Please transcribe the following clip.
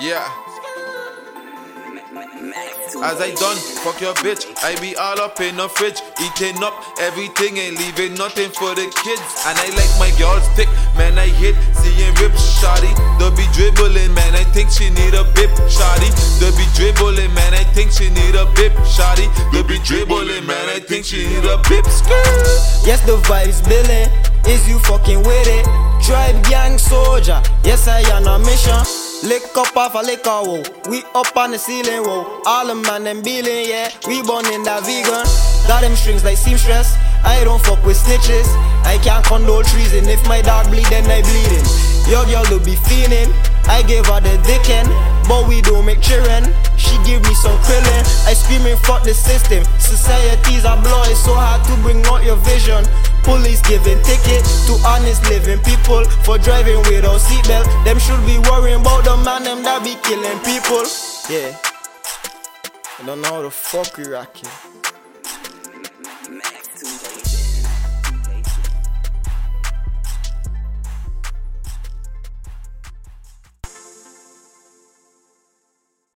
Yeah. As I done, fuck your bitch. I be all up in the fridge, eating up everything, ain't leaving nothing for the kids. And I like my girls thick, man. I hit seeing rip shoddy. They be dribbling, man. I think she need a bip shoddy. They be dribbling, man. I think she need a bip shoddy. They be dribbling, man. I think she need a bip skirt. Yes, the vibes billing. Is you fucking with it? Tribe gang soldier. Yes, I am on a mission. Lick up off a liquor, whoa. We up on the ceiling, whoa. All the man them bealing, yeah. We born in that vegan. Got them strings like seamstress. I don't fuck with snitches. I can't condole treason. If my dog bleed, then I bleeding. Your girl do be feeling. I gave her the dickin', but we don't make children. She give me some krillin. I screaming fuck the system. Societies are blood, it's so hard to bring out your vision. Police giving ticket to honest living people for driving without seatbelt. Them should be worrying about the man them that be killing people. Yeah. I don't know how the fuck we rocking.